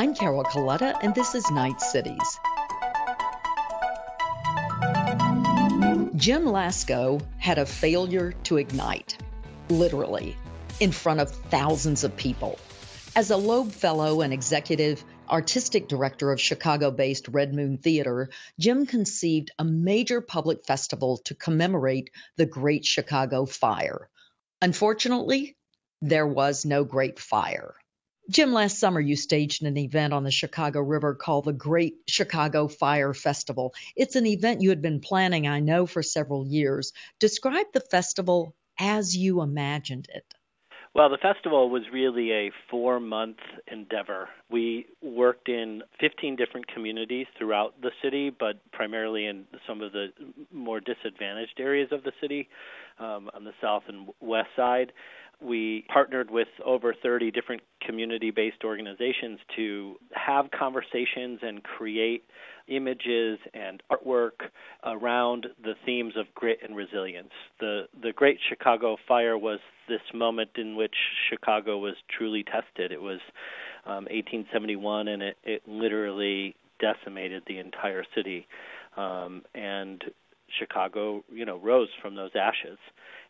I'm Carol Coletta, and this is Knight Cities. Jim Lasko had a failure to ignite, literally, in front of thousands of people. As a Loeb Fellow and executive artistic director of Chicago based Redmoon Theater, Jim conceived a major public festival to commemorate the Great Chicago Fire. Unfortunately, there was no Great Fire. Jim, last summer you staged an event on the Chicago River called the Great Chicago Fire Festival. It's an event you had been planning, I know, for several years. Describe the festival as you imagined it. Well, the festival was really a four month endeavor. We worked in 15 different communities throughout the city, but primarily in some of the more disadvantaged areas of the city um, on the south and west side. We partnered with over 30 different community based organizations to have conversations and create images and artwork around the themes of grit and resilience. The the Great Chicago Fire was this moment in which Chicago was truly tested. It was um, 1871, and it, it literally decimated the entire city. Um, and Chicago, you know, rose from those ashes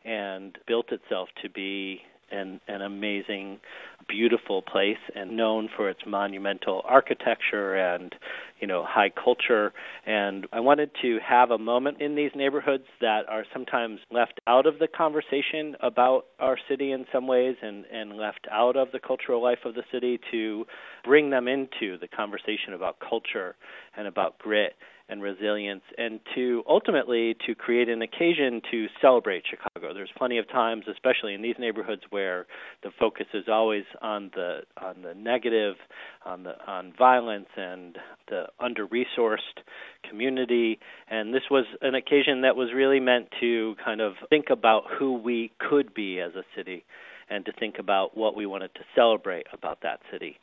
and built itself to be an, an amazing, beautiful place and known for its monumental architecture and, you know, high culture. And I wanted to have a moment in these neighborhoods that are sometimes left out of the conversation about our city in some ways and, and left out of the cultural life of the city to bring them into the conversation about culture and about grit and resilience and to ultimately to create an occasion to celebrate Chicago. There's plenty of times especially in these neighborhoods where the focus is always on the on the negative, on the on violence and the under-resourced community and this was an occasion that was really meant to kind of think about who we could be as a city and to think about what we wanted to celebrate about that city.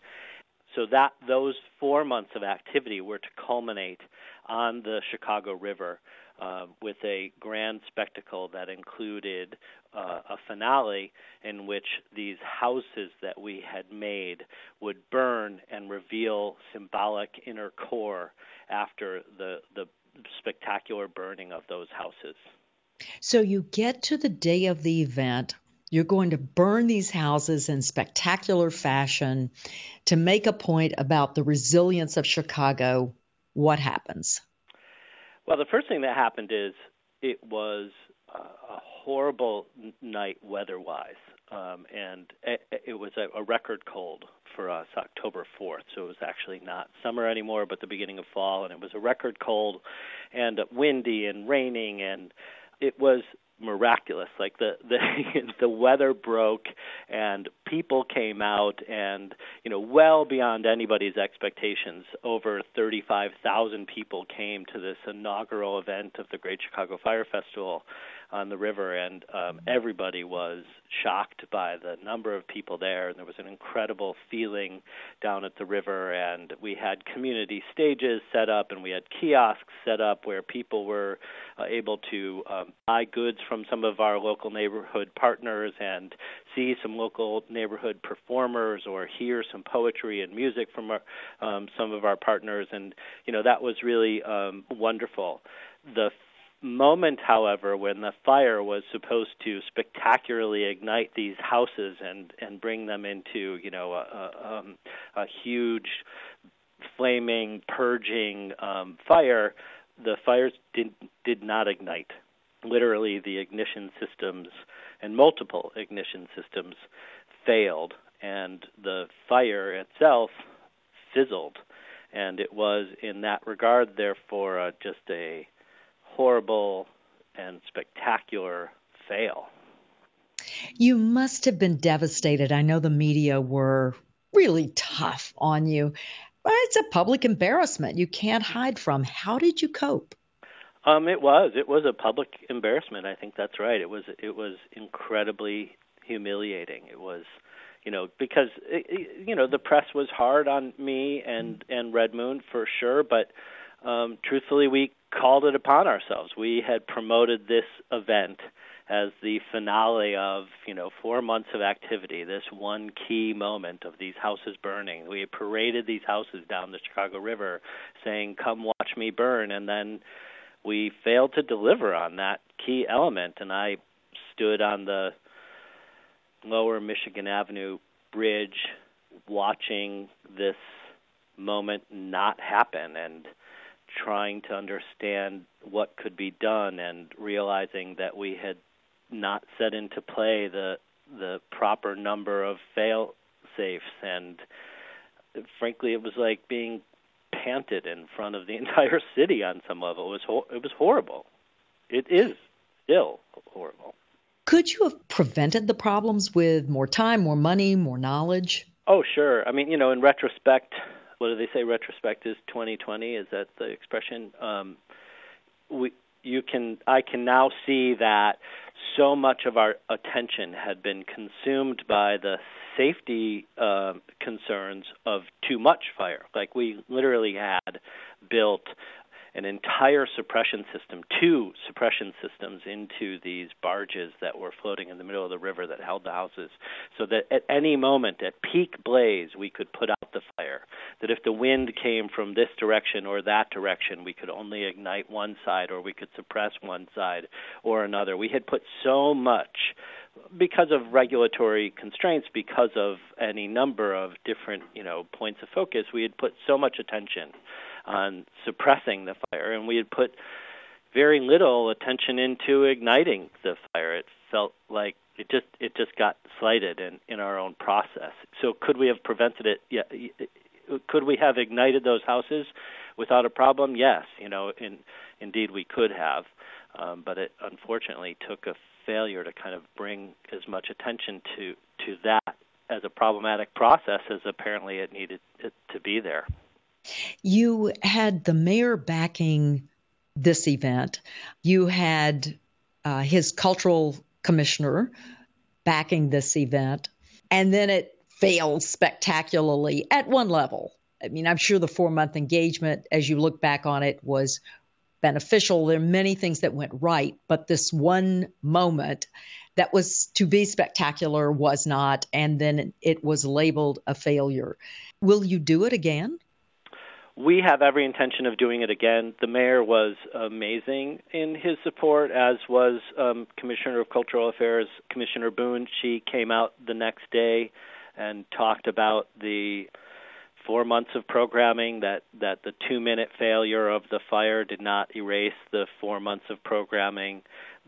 So that those 4 months of activity were to culminate on the Chicago River uh, with a grand spectacle that included uh, a finale in which these houses that we had made would burn and reveal symbolic inner core after the the spectacular burning of those houses. So you get to the day of the event. You're going to burn these houses in spectacular fashion to make a point about the resilience of Chicago what happens? Well, the first thing that happened is it was a horrible night weather-wise, um, and it, it was a, a record cold for us, October 4th. So it was actually not summer anymore, but the beginning of fall, and it was a record cold, and windy and raining, and it was miraculous. Like the the the weather broke and people came out and you know well beyond anybody's expectations over 35,000 people came to this inaugural event of the Great Chicago Fire Festival on the river, and um, everybody was shocked by the number of people there. And there was an incredible feeling down at the river, and we had community stages set up, and we had kiosks set up where people were uh, able to um, buy goods from some of our local neighborhood partners and see some local neighborhood performers or hear some poetry and music from our, um, some of our partners, and you know that was really um, wonderful. The moment, however, when the fire was supposed to spectacularly ignite these houses and and bring them into you know a, a, um, a huge flaming purging um, fire, the fires did did not ignite. Literally, the ignition systems and multiple ignition systems failed, and the fire itself fizzled. And it was in that regard, therefore, uh, just a horrible and spectacular fail. You must have been devastated. I know the media were really tough on you. It's a public embarrassment you can't hide from. How did you cope? Um, it was. It was a public embarrassment. I think that's right. It was. It was incredibly humiliating. It was, you know, because you know the press was hard on me and and Redmoon for sure, but um, truthfully, we called it upon ourselves. We had promoted this event as the finale of you know four months of activity this one key moment of these houses burning we paraded these houses down the chicago river saying come watch me burn and then we failed to deliver on that key element and i stood on the lower michigan avenue bridge watching this moment not happen and trying to understand what could be done and realizing that we had not set into play the the proper number of fail safes. And frankly it was like being panted in front of the entire city on some level. It was ho- it was horrible. It is still horrible. Could you have prevented the problems with more time more money more knowledge? Oh sure. I mean you know in retrospect what do they say retrospect is 2020 is that the expression um we you can I can now see that so much of our attention had been consumed by the safety uh, concerns of too much fire. Like we literally had built an entire suppression system, two suppression systems into these barges that were floating in the middle of the river that held the houses, so that at any moment, at peak blaze, we could put out the fire. That if the wind came from this direction or that direction, we could only ignite one side or we could suppress one side or another. We had put so much because of regulatory constraints, because of any number of different, you know, points of focus, we had put so much attention on suppressing the fire, and we had put very little attention into igniting the fire. It felt like it just it just got slighted in in our own process. So could we have prevented it? Yeah, could we have ignited those houses without a problem? Yes, you know, in, indeed we could have, um, but it unfortunately took a failure to kind of bring as much attention to to that as a problematic process as apparently it needed it to be there. You had the mayor backing this event. You had uh, his cultural commissioner backing this event, and then it failed spectacularly at one level. I mean, I'm sure the four month engagement, as you look back on it, was beneficial. There are many things that went right, but this one moment that was to be spectacular was not, and then it was labeled a failure. Will you do it again? We have every intention of doing it again. The mayor was amazing in his support, as was um, Commissioner of Cultural Affairs, Commissioner Boone. She came out the next day and talked about the four months of programming that that the two minute failure of the fire did not erase the four months of programming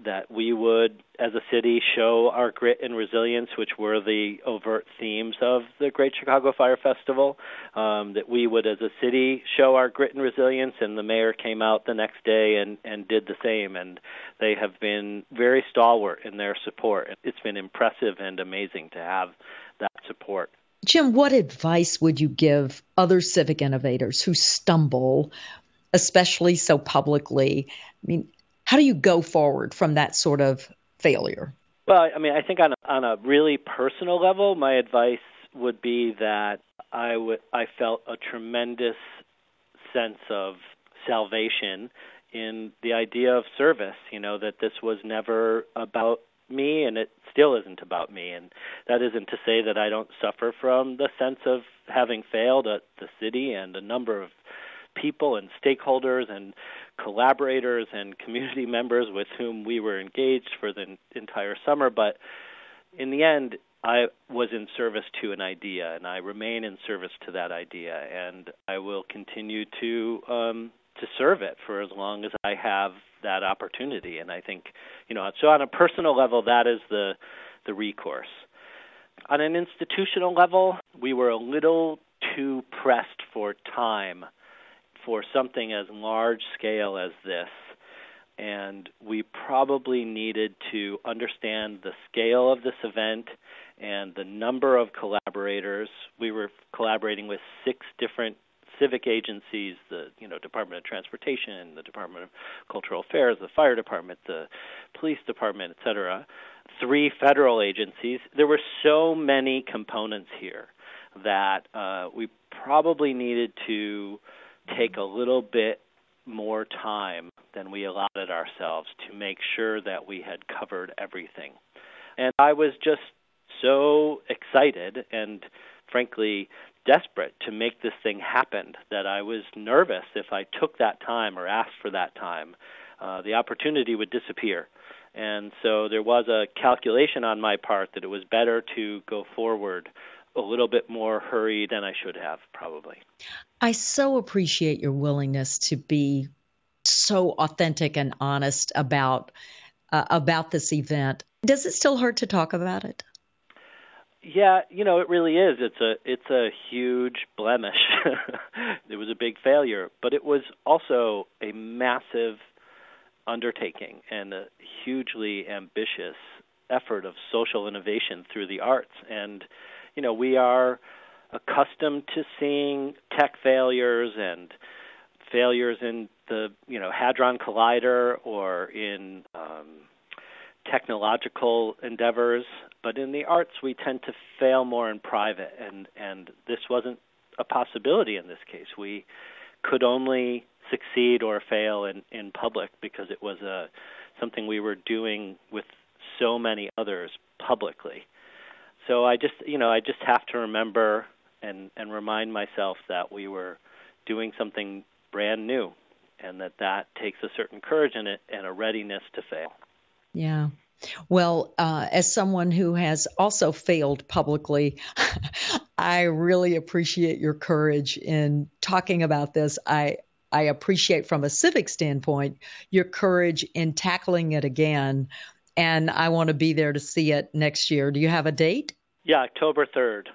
that we would, as a city, show our grit and resilience, which were the overt themes of the Great Chicago Fire Festival. Um, that we would, as a city, show our grit and resilience, and the mayor came out the next day and, and did the same. And they have been very stalwart in their support. It's been impressive and amazing to have that support. Jim, what advice would you give other civic innovators who stumble, especially so publicly? I mean, how do you go forward from that sort of failure? Well, I mean, I think on a, on a really personal level, my advice would be that I would I felt a tremendous sense of salvation in the idea of service. You know that this was never about me, and it still isn't about me. And that isn't to say that I don't suffer from the sense of having failed at the city and a number of people and stakeholders and collaborators and community members with whom we were engaged for the entire summer. But in the end, I was in service to an idea, and I remain in service to that idea, and I will continue to um, to serve it for as long as I have that opportunity. And I think, you know, so on a personal level, that is the the recourse. On an institutional level, we were a little too pressed for time for something as large scale as this. And we probably needed to understand the scale of this event and the number of collaborators. We were collaborating with six different civic agencies, the you know Department of Transportation, the Department of Cultural Affairs, the Fire Department, the Police Department, et cetera. Three federal agencies. There were so many components here that uh, we probably needed to take a little bit more time than we allotted ourselves to make sure that we had covered everything. And I was just so excited and frankly desperate to make this thing happen that I was nervous if I took that time or asked for that time, uh, the opportunity would disappear. And so there was a calculation on my part that it was better to go forward a little bit more hurried than I should have, probably. I so appreciate your willingness to be so authentic and honest about uh, about this event. Does it still hurt to talk about it? Yeah, you know, it really is. It's a it's a huge blemish. it was a big failure, but it was also a massive undertaking and a hugely ambitious effort of social innovation through the arts. And you know, we are accustomed to seeing tech failures and failures in the you know hadron collider or in um, technological endeavors, but in the arts we tend to fail more in private, and and this wasn't a possibility in this case. We could only succeed or fail in in public because it was a something we were doing with so many others publicly. So I just you know I just have to remember and and remind myself that we were doing something brand new and that that takes a certain courage in it and a readiness to fail. Yeah. Well, uh, as someone who has also failed publicly, I really appreciate your courage in talking about this. I I appreciate from a civic standpoint your courage in tackling it again, and I want to be there to see it next year. Do you have a date? Yeah, October third.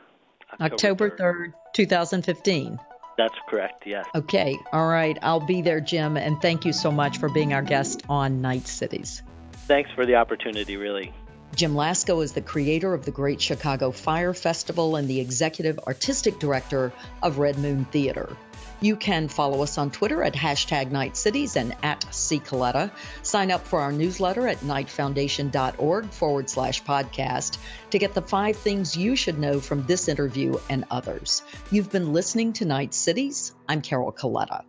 October third, two thousand fifteen. That's correct, yes. Okay, all right. I'll be there, Jim, and thank you so much for being our guest on Knight Cities. Thanks for the opportunity, really. Jim Lasko is the creator of the Great Chicago Fire Festival and the executive artistic director of Redmoon Theater. You can follow us on Twitter at hashtag Knight Cities and at Coletta. Sign up for our newsletter at knightfoundation.org forward slash podcast to get the five things you should know from this interview and others. You've been listening to Knight Cities. I'm Carol Coletta.